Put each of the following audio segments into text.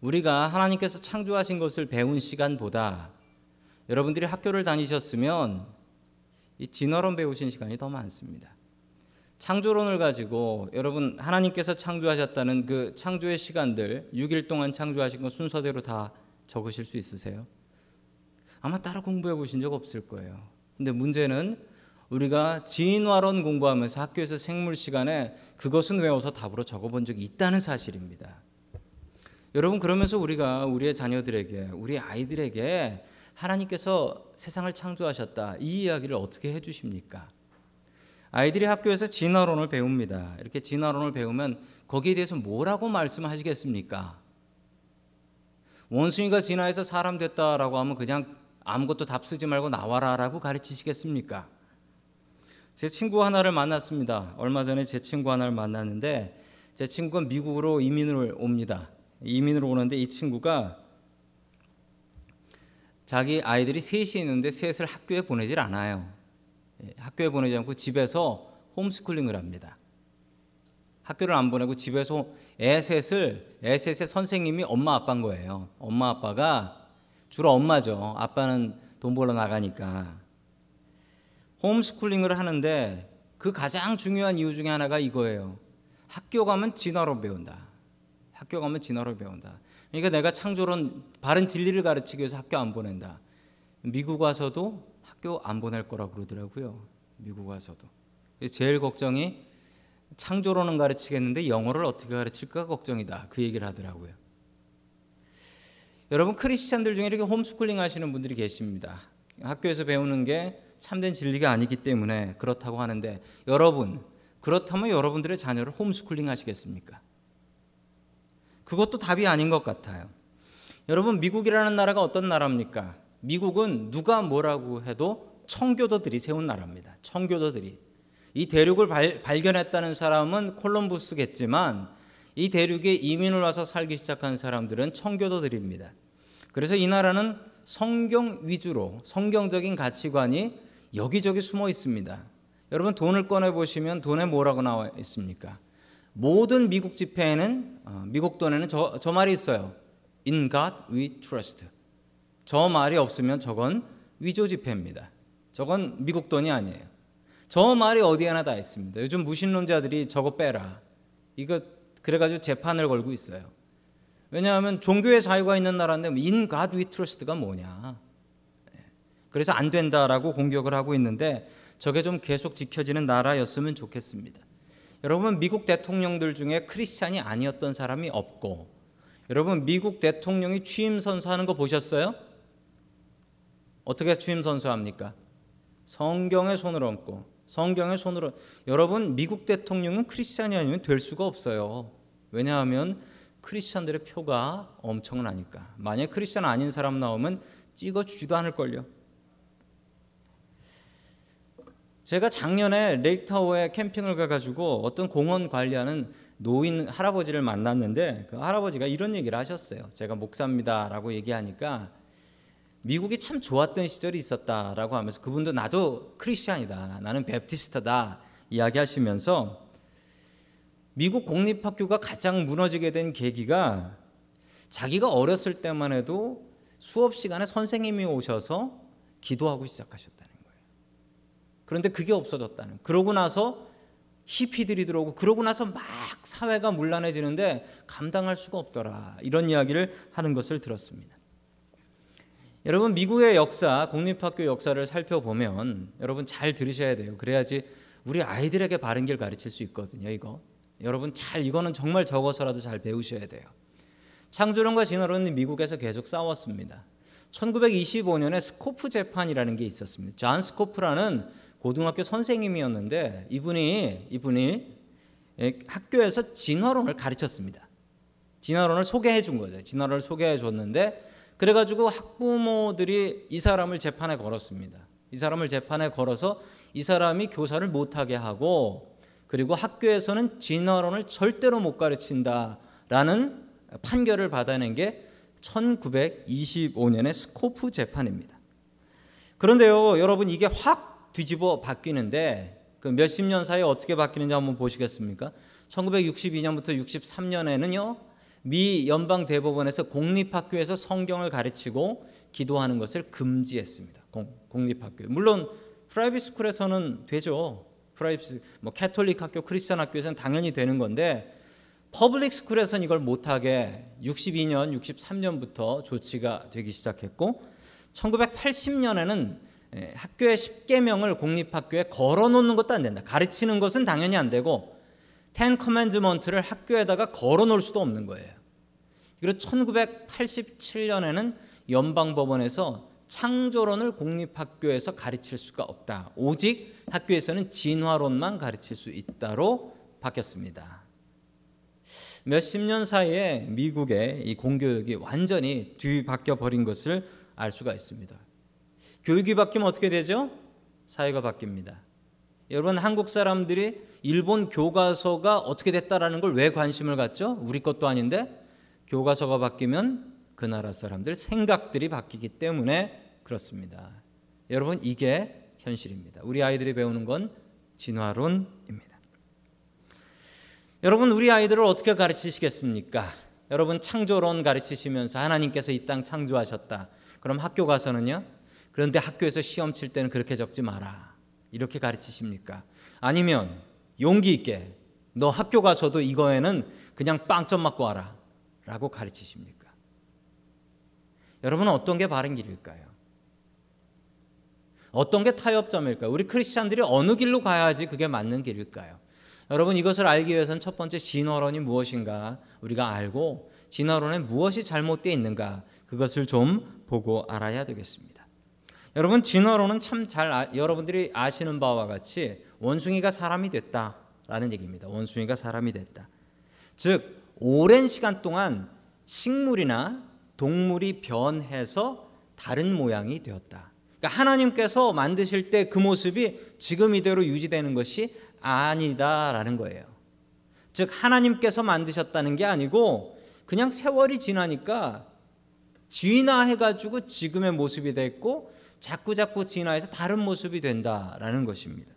우리가 하나님께서 창조하신 것을 배운 시간보다 여러분들이 학교를 다니셨으면 이 진화론 배우신 시간이 더 많습니다. 창조론을 가지고 여러분 하나님께서 창조하셨다는 그 창조의 시간들 6일 동안 창조하신 거 순서대로 다 적으실 수 있으세요? 아마 따로 공부해 보신 적 없을 거예요. 근데 문제는 우리가 진화론 공부하면서 학교에서 생물 시간에 그것은 외워서 답으로 적어 본 적이 있다는 사실입니다. 여러분 그러면서 우리가 우리의 자녀들에게 우리 아이들에게 하나님께서 세상을 창조하셨다 이 이야기를 어떻게 해 주십니까? 아이들이 학교에서 진화론을 배웁니다. 이렇게 진화론을 배우면 거기에 대해서 뭐라고 말씀하시겠습니까? 원숭이가 진화해서 사람 됐다라고 하면 그냥 아무것도 답 쓰지 말고 나와라라고 가르치시겠습니까? 제 친구 하나를 만났습니다. 얼마 전에 제 친구 하나를 만났는데 제 친구가 미국으로 이민을 옵니다. 이민을 오는데 이 친구가 자기 아이들이 셋이 있는데 셋을 학교에 보내질 않아요. 예, 학교에 보내지 않고 집에서 홈스쿨링을 합니다. 학교를 안 보내고 집에서 애 셋을 애 셋의 선생님이 엄마 아빠인 거예요. 엄마 아빠가 주로 엄마죠. 아빠는 돈 벌러 나가니까 홈스쿨링을 하는데 그 가장 중요한 이유 중에 하나가 이거예요. 학교 가면 진화로 배운다. 학교 가면 진화로 배운다. 그러니까 내가 창조론 바른 진리를 가르치기 위해서 학교 안 보낸다. 미국 와서도 학교 안 보낼 거라 그러더라고요. 미국 와서도. 제일 걱정이 창조론은 가르치겠는데 영어를 어떻게 가르칠까 걱정이다. 그 얘기를 하더라고요. 여러분 크리스찬들 중에 이렇게 홈스쿨링 하시는 분들이 계십니다. 학교에서 배우는 게 참된 진리가 아니기 때문에 그렇다고 하는데 여러분 그렇다면 여러분들의 자녀를 홈스쿨링 하시겠습니까? 그것도 답이 아닌 것 같아요. 여러분 미국이라는 나라가 어떤 나라입니까? 미국은 누가 뭐라고 해도 청교도들이 세운 나라입니다. 청교도들이 이 대륙을 발, 발견했다는 사람은 콜럼부스겠지만 이 대륙에 이민을 와서 살기 시작한 사람들은 청교도들입니다. 그래서 이 나라는 성경 위주로 성경적인 가치관이 여기저기 숨어 있습니다. 여러분 돈을 꺼내 보시면 돈에 뭐라고 나와 있습니까? 모든 미국 지폐에는 어, 미국 돈에는 저, 저 말이 있어요. In God we trust. 저 말이 없으면 저건 위조 지폐입니다. 저건 미국 돈이 아니에요. 저 말이 어디에나 다 있습니다. 요즘 무신론자들이 저거 빼라. 이거 그래가지고 재판을 걸고 있어요. 왜냐하면 종교의 자유가 있는 나라인데 In God we trust가 뭐냐? 그래서 안 된다라고 공격을 하고 있는데 저게 좀 계속 지켜지는 나라였으면 좋겠습니다. 여러분 미국 대통령들 중에 크리스찬이 아니었던 사람이 없고 여러분 미국 대통령이 취임 선서하는 거 보셨어요? 어떻게 취임 선서합니까? 성경에 손을 얹고 성경에 얹... 여러분 미국 대통령은 크리스찬이 아니면 될 수가 없어요. 왜냐하면 크리스찬들의 표가 엄청나니까. 만약 크리스찬 아닌 사람 나오면 찍어 주지도 않을 걸요. 제가 작년에 레이크타워에 캠핑을 가가지고 어떤 공원 관리하는 노인 할아버지를 만났는데 그 할아버지가 이런 얘기를 하셨어요. 제가 목사입니다라고 얘기하니까 미국이 참 좋았던 시절이 있었다라고 하면서 그분도 나도 크리스찬이다. 나는 베프티스트다. 이야기하시면서 미국 공립학교가 가장 무너지게 된 계기가 자기가 어렸을 때만 해도 수업 시간에 선생님이 오셔서 기도하고 시작하셨다. 그런데 그게 없어졌다는. 그러고 나서 히피들이 들어오고 그러고 나서 막 사회가 문란해지는데 감당할 수가 없더라. 이런 이야기를 하는 것을 들었습니다. 여러분 미국의 역사, 공립학교 역사를 살펴보면 여러분 잘 들으셔야 돼요. 그래야지 우리 아이들에게 바른 길 가르칠 수 있거든요. 이거 여러분 잘 이거는 정말 적어서라도 잘 배우셔야 돼요. 창조론과 진화론은 미국에서 계속 싸웠습니다. 1925년에 스코프 재판이라는 게 있었습니다. 존 스코프라는 고등학교 선생님이었는데 이분이 이분이 학교에서 진화론을 가르쳤습니다. 진화론을 소개해 준 거죠. 진화론을 소개해 줬는데 그래가지고 학부모들이 이 사람을 재판에 걸었습니다. 이 사람을 재판에 걸어서 이 사람이 교사를 못하게 하고 그리고 학교에서는 진화론을 절대로 못 가르친다라는 판결을 받아낸 게 1925년의 스코프 재판입니다. 그런데요, 여러분 이게 확 뒤집어 바뀌는데 그 몇십 년 사이에 어떻게 바뀌는지 한번 보시겠습니까? 1962년부터 63년에는요. 미 연방 대법원에서 공립학교에서 성경을 가르치고 기도하는 것을 금지했습니다. 공, 공립학교. 물론 private school에서는 되죠. private 뭐 캐톨릭 학교, 크리스천 학교에서는 당연히 되는 건데 public school에서는 이걸 못하게 62년, 63년부터 조치가 되기 시작했고 1980년에는 예, 학교의 10계명을 공립학교에 걸어놓는 것도 안 된다. 가르치는 것은 당연히 안 되고 Ten Commandment를 학교에다가 걸어놓을 수도 없는 거예요. 그리고 1987년에는 연방법원에서 창조론을 공립학교에서 가르칠 수가 없다. 오직 학교에서는 진화론만 가르칠 수 있다로 바뀌었습니다. 몇십 년 사이에 미국의 이 공교육이 완전히 뒤바뀌어 버린 것을 알 수가 있습니다. 교육이 바뀌면 어떻게 되죠? 사회가 바뀝니다. 여러분 한국 사람들이 일본 교과서가 어떻게 됐다라는 걸 왜 관심을 갖죠? 우리 것도 아닌데 교과서가 바뀌면 그 나라 사람들 생각들이 바뀌기 때문에 그렇습니다. 여러분 이게 현실입니다. 우리 아이들이 배우는 건 진화론입니다. 여러분 우리 아이들을 어떻게 가르치시겠습니까? 여러분 창조론 가르치시면서 하나님께서 이 땅 창조하셨다. 그럼 학교 가서는요? 그런데 학교에서 시험 칠 때는 그렇게 적지 마라. 이렇게 가르치십니까? 아니면 용기 있게 너 학교 가서도 이거에는 그냥 빵점 맞고 와라. 라고 가르치십니까? 여러분은 어떤 게 바른 길일까요? 어떤 게 타협점일까요? 우리 크리스찬들이 어느 길로 가야지 그게 맞는 길일까요? 여러분 이것을 알기 위해서는 첫 번째 진화론이 무엇인가 우리가 알고 진화론에 무엇이 잘못되어 있는가 그것을 좀 보고 알아야 되겠습니다. 여러분 진화론은 참 잘 아, 여러분들이 아시는 바와 같이 원숭이가 사람이 됐다라는 얘기입니다. 원숭이가 사람이 됐다. 즉 오랜 시간 동안 식물이나 동물이 변해서 다른 모양이 되었다. 그러니까 하나님께서 만드실 때 그 모습이 지금 이대로 유지되는 것이 아니다라는 거예요. 즉 하나님께서 만드셨다는 게 아니고 그냥 세월이 지나니까 진화해 가지고 지금의 모습이 됐고 자꾸 자꾸 진화해서 다른 모습이 된다라는 것입니다.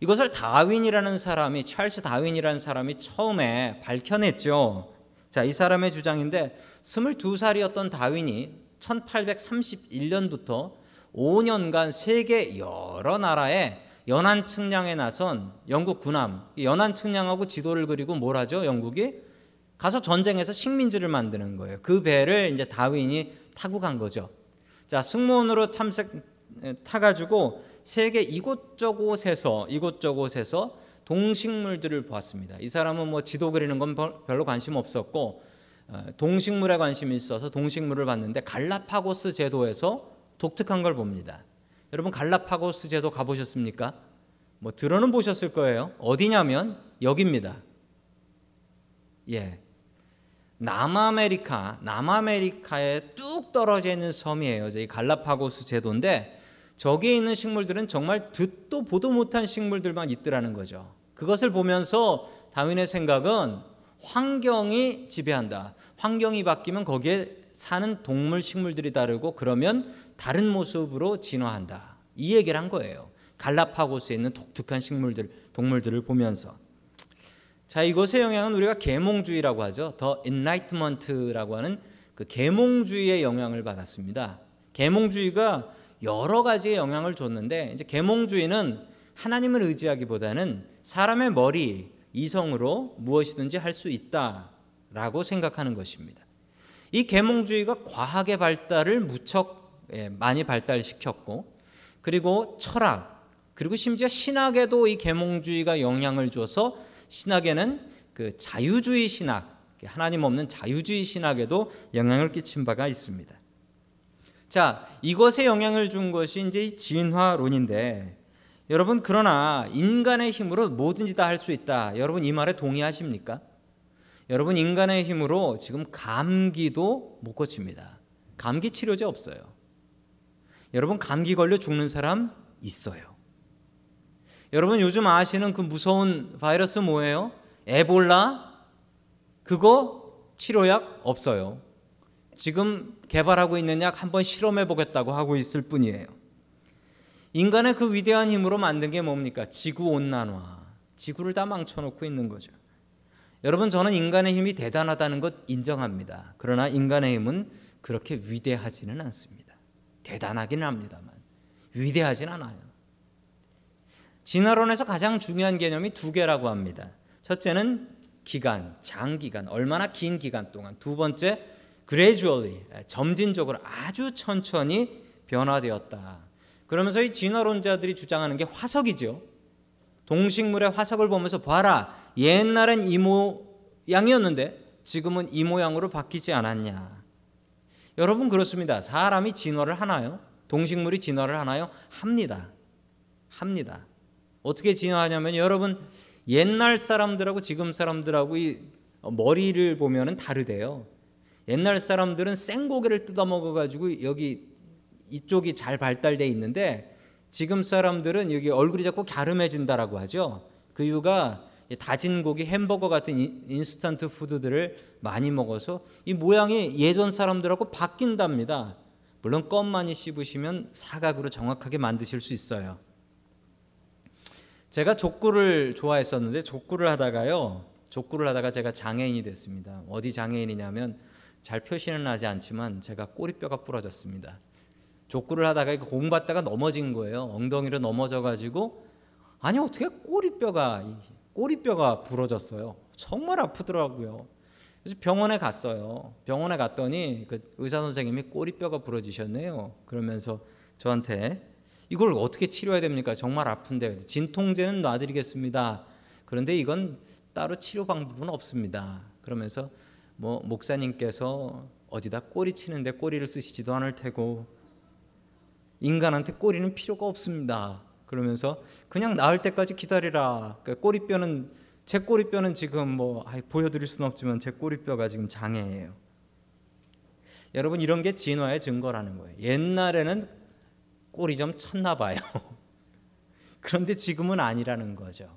이것을 다윈이라는 사람이 찰스 다윈이라는 사람이 처음에 밝혀냈죠. 자, 이 사람의 주장인데 22살이었던 다윈이 1831년부터 5년간 세계 여러 나라에 연안 측량에 나선 영국 군함 연안 측량하고 지도를 그리고 뭘 하죠? 영국이 가서 전쟁에서 식민지를 만드는 거예요. 그 배를 이제 다윈이 타고 간 거죠. 자 승무원으로 탐색 타가지고 세계 이곳저곳에서 이곳저곳에서 동식물들을 보았습니다. 이 사람은 뭐 지도 그리는 건 별로 관심 없었고 어, 동식물에 관심이 있어서 동식물을 봤는데 갈라파고스 제도에서 독특한 걸 봅니다. 여러분 갈라파고스 제도 가보셨습니까? 뭐 들어는 보셨을 거예요. 어디냐면 여기입니다. 예. 남아메리카, 남아메리카에 뚝 떨어져 있는 섬이에요. 이 갈라파고스 제도인데 저기에 있는 식물들은 정말 듣도 보도 못한 식물들만 있더라는 거죠. 그것을 보면서 다윈의 생각은 환경이 지배한다. 환경이 바뀌면 거기에 사는 동물 식물들이 다르고 그러면 다른 모습으로 진화한다. 이 얘기를 한 거예요. 갈라파고스에 있는 독특한 식물들, 동물들을 보면서. 자, 이것의 영향은 우리가 계몽주의라고 하죠. 더 인라이트먼트라고 하는 그 계몽주의의 영향을 받았습니다. 계몽주의가 여러 가지의 영향을 줬는데 이제 계몽주의는 하나님을 의지하기보다는 사람의 머리, 이성으로 무엇이든지 할 수 있다라고 생각하는 것입니다. 이 계몽주의가 과학의 발달을 무척 예, 많이 발달시켰고 그리고 철학 그리고 심지어 신학에도 이 계몽주의가 영향을 줘서 신학에는 그 자유주의 신학 하나님 없는 자유주의 신학에도 영향을 끼친 바가 있습니다. 자, 이것에 영향을 준 것이 이제 진화론인데 여러분 그러나 인간의 힘으로 뭐든지 다 할 수 있다. 여러분 이 말에 동의하십니까? 여러분 인간의 힘으로 지금 감기도 못 고칩니다. 감기 치료제 없어요. 여러분 감기 걸려 죽는 사람 있어요. 여러분 요즘 아시는 그 무서운 바이러스 뭐예요? 에볼라? 그거 치료약 없어요. 지금 개발하고 있는 약 한번 실험해 보겠다고 하고 있을 뿐이에요. 인간의 그 위대한 힘으로 만든 게 뭡니까? 지구 온난화. 지구를 다 망쳐놓고 있는 거죠. 여러분 저는 인간의 힘이 대단하다는 것 인정합니다. 그러나 인간의 힘은 그렇게 위대하지는 않습니다. 대단하기는 합니다만 위대하진 않아요. 진화론에서 가장 중요한 개념이 두 개라고 합니다. 첫째는 기간, 장기간, 얼마나 긴 기간 동안. 두 번째, gradually, 점진적으로 아주 천천히 변화되었다. 그러면서 이 진화론자들이 주장하는 게 화석이죠. 동식물의 화석을 보면서 봐라. 옛날엔 이 모양이었는데 지금은 이 모양으로 바뀌지 않았냐. 여러분 그렇습니다. 사람이 진화를 하나요? 동식물이 진화를 하나요? 합니다. 합니다. 어떻게 진화하냐면 여러분 옛날 사람들하고 지금 사람들하고 이 머리를 보면은 다르대요. 옛날 사람들은 생고기를 뜯어 먹어 가지고 여기 이쪽이 잘 발달돼 있는데 지금 사람들은 여기 얼굴이 자꾸 갸름해진다라고 하죠. 그 이유가 다진 고기, 햄버거 같은 인스턴트 푸드들을 많이 먹어서 이 모양이 예전 사람들하고 바뀐답니다. 물론 껌 많이 씹으시면 사각으로 정확하게 만드실 수 있어요. 제가 족구를 좋아했었는데 족구를 하다가요. 족구를 하다가 제가 장애인이 됐습니다. 어디 장애인이냐면 잘 표시는 하지 않지만 제가 꼬리뼈가 부러졌습니다. 족구를 하다가 공 받다가 넘어진 거예요. 엉덩이로 넘어져 가지고 아니 어떻게 꼬리뼈가 꼬리뼈가 부러졌어요. 정말 아프더라고요. 그래서 병원에 갔어요. 병원에 갔더니 그 의사 선생님이 꼬리뼈가 부러지셨네요. 그러면서 저한테 이걸 어떻게 치료해야 됩니까? 정말 아픈데 진통제는 놔드리겠습니다. 그런데 이건 따로 치료 방법은 없습니다. 그러면서 뭐 목사님께서 어디다 꼬리 치는데 꼬리를 쓰시지도 않을 테고 인간한테 꼬리는 필요가 없습니다. 그러면서 그냥 나을 때까지 기다리라. 그러니까 꼬리뼈는 제 꼬리뼈는 지금 뭐 아이, 보여드릴 수는 없지만 제 꼬리뼈가 지금 장애예요. 여러분 이런 게 진화의 증거라는 거예요. 옛날에는 꼬리 좀 쳤나 봐요. 그런데 지금은 아니라는 거죠.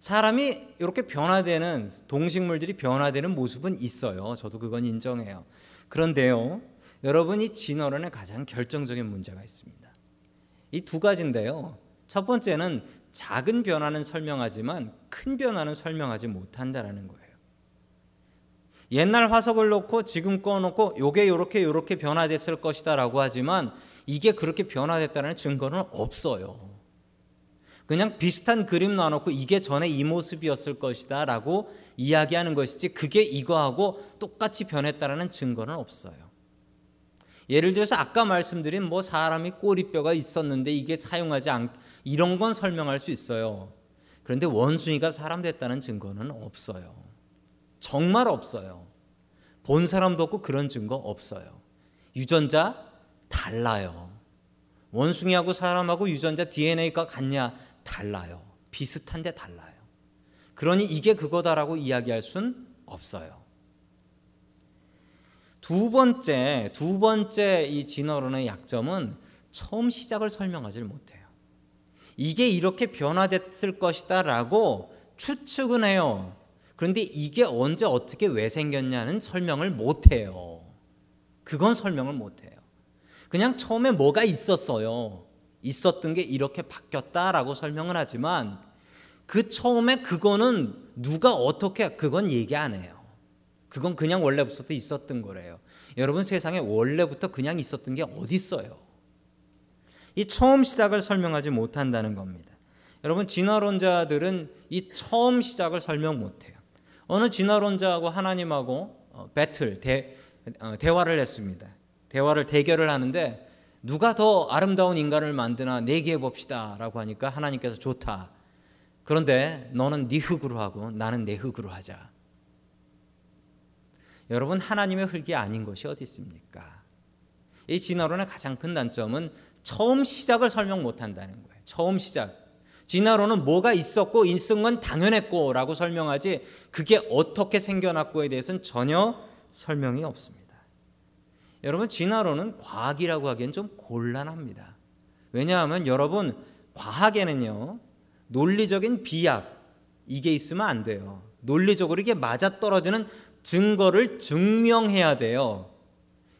사람이 이렇게 변화되는 동식물들이 변화되는 모습은 있어요. 저도 그건 인정해요. 그런데요. 여러분 이 진화론에 가장 결정적인 문제가 있습니다. 이 두 가지인데요. 첫 번째는 작은 변화는 설명하지만 큰 변화는 설명하지 못한다라는 거예요. 옛날 화석을 놓고 지금 꺼 놓고 요게 요렇게 요렇게 변화됐을 것이다라고 하지만 이게 그렇게 변화됐다는 증거는 없어요. 그냥 비슷한 그림 놔놓고 이게 전에 이 모습이었을 것이다 라고 이야기하는 것이지 그게 이거하고 똑같이 변했다라는 증거는 없어요. 예를 들어서 아까 말씀드린 뭐 사람이 꼬리뼈가 있었는데 이게 사용하지 않 이런 건 설명할 수 있어요. 그런데 원숭이가 사람 됐다는 증거는 없어요. 정말 없어요. 본 사람도 없고 그런 증거 없어요. 유전자 달라요. 원숭이하고 사람하고 유전자 DNA가 같냐? 달라요. 비슷한데 달라요. 그러니 이게 그거다라고 이야기할 순 없어요. 두 번째, 두 번째 이 진화론의 약점은 처음 시작을 설명하지 못해요. 이게 이렇게 변화됐을 것이다라고 추측은 해요. 그런데 이게 언제 어떻게 왜 생겼냐는 설명을 못 해요. 그건 설명을 못 해요. 그냥 처음에 뭐가 있었어요. 있었던 게 이렇게 바뀌었다라고 설명을 하지만 그 처음에 그거는 누가 어떻게 그건 얘기 안 해요. 그건 그냥 원래부터 있었던 거래요. 여러분 세상에 원래부터 그냥 있었던 게 어디 있어요? 이 처음 시작을 설명하지 못한다는 겁니다. 여러분 진화론자들은 이 처음 시작을 설명 못해요. 어느 진화론자하고 하나님하고 어, 배틀 대, 어, 대화를 했습니다. 대화를 대결을 하는데 누가 더 아름다운 인간을 만드나 내기해 봅시다라고 하니까 하나님께서 좋다. 그런데 너는 네 흙으로 하고 나는 내 흙으로 하자. 여러분 하나님의 흙이 아닌 것이 어디 있습니까? 이 진화론의 가장 큰 단점은 처음 시작을 설명 못 한다는 거예요. 처음 시작. 진화론은 뭐가 있었고 있은 건 당연했고라고 설명하지 그게 어떻게 생겨났고에 대해서는 전혀 설명이 없습니다. 여러분 진화론은 과학이라고 하기엔 좀 곤란합니다. 왜냐하면 여러분 과학에는요 논리적인 비약 이게 있으면 안 돼요. 논리적으로 이게 맞아 떨어지는 증거를 증명해야 돼요.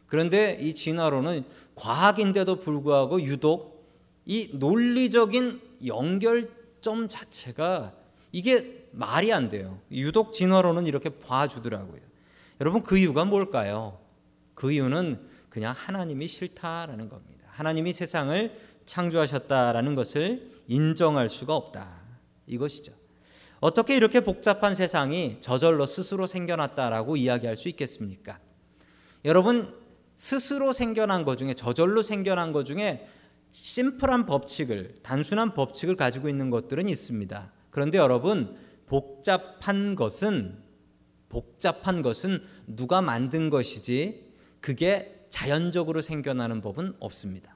그런데 이 진화론은 과학인데도 불구하고 유독 이 논리적인 연결점 자체가 이게 말이 안 돼요. 유독 진화론은 이렇게 봐주더라고요. 여러분 그 이유가 뭘까요? 그 이유는 그냥 하나님이 싫다라는 겁니다. 하나님이 세상을 창조하셨다라는 것을 인정할 수가 없다. 이것이죠. 어떻게 이렇게 복잡한 세상이 저절로 스스로 생겨났다라고 이야기할 수 있겠습니까? 여러분 스스로 생겨난 것 중에 저절로 생겨난 것 중에 심플한 법칙을 단순한 법칙을 가지고 있는 것들은 있습니다. 그런데 여러분 복잡한 것은 복잡한 것은 누가 만든 것이지 그게 자연적으로 생겨나는 법은 없습니다.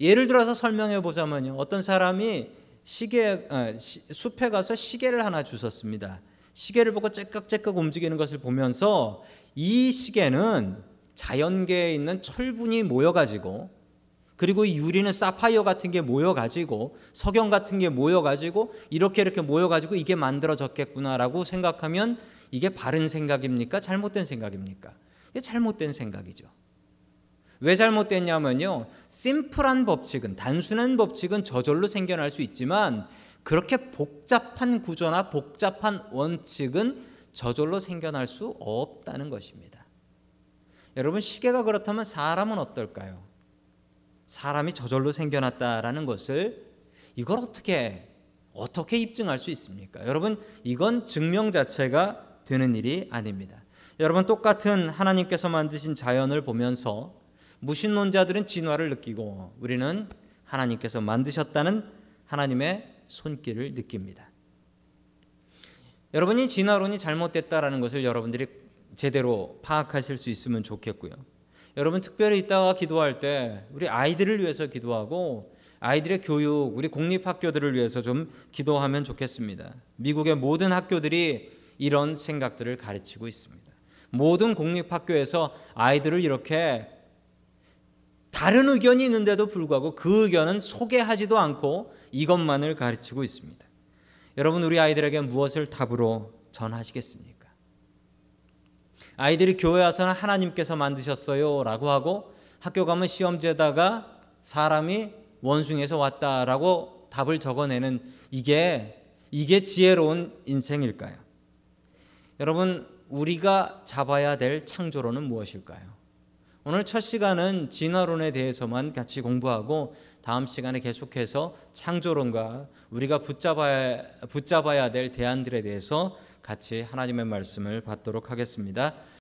예를 들어서 설명해 보자면요. 어떤 사람이 시계 아, 숲에 가서 시계를 하나 주셨습니다. 시계를 보고 째깍째깍 움직이는 것을 보면서 이 시계는 자연계에 있는 철분이 모여 가지고 그리고 이 유리는 사파이어 같은 게 모여 가지고 석영 같은 게 모여 가지고 이렇게 이렇게 모여 가지고 이게 만들어졌겠구나라고 생각하면 이게 바른 생각입니까? 잘못된 생각입니까? 이게 잘못된 생각이죠. 왜 잘못됐냐면요. 심플한 법칙은 단순한 법칙은 저절로 생겨날 수 있지만 그렇게 복잡한 구조나 복잡한 원칙은 저절로 생겨날 수 없다는 것입니다. 여러분 시계가 그렇다면 사람은 어떨까요? 사람이 저절로 생겨났다라는 것을 이걸 어떻게 어떻게 입증할 수 있습니까? 여러분 이건 증명 자체가 되는 일이 아닙니다. 여러분 똑같은 하나님께서 만드신 자연을 보면서 무신론자들은 진화를 느끼고 우리는 하나님께서 만드셨다는 하나님의 손길을 느낍니다. 여러분이 진화론이 잘못됐다라는 것을 여러분들이 제대로 파악하실 수 있으면 좋겠고요. 여러분 특별히 이따가 기도할 때 우리 아이들을 위해서 기도하고 아이들의 교육, 우리 공립 학교들을 위해서 좀 기도하면 좋겠습니다. 미국의 모든 학교들이 이런 생각들을 가르치고 있습니다. 모든 공립학교에서 아이들을 이렇게 다른 의견이 있는데도 불구하고 그 의견은 소개하지도 않고 이것만을 가르치고 있습니다. 여러분 우리 아이들에게 무엇을 답으로 전하시겠습니까? 아이들이 교회 와서는 하나님께서 만드셨어요 라고 하고 학교 가면 시험지에다가 사람이 원숭이에서 왔다라고 답을 적어내는 이게 이게 지혜로운 인생일까요? 여러분 우리가 잡아야 될 창조론은 무엇일까요? 오늘 첫 시간은 진화론에 대해서만 같이 공부하고 다음 시간에 계속해서 창조론과 우리가 붙잡아야, 붙잡아야 될 대안들에 대해서 같이 하나님의 말씀을 받도록 하겠습니다.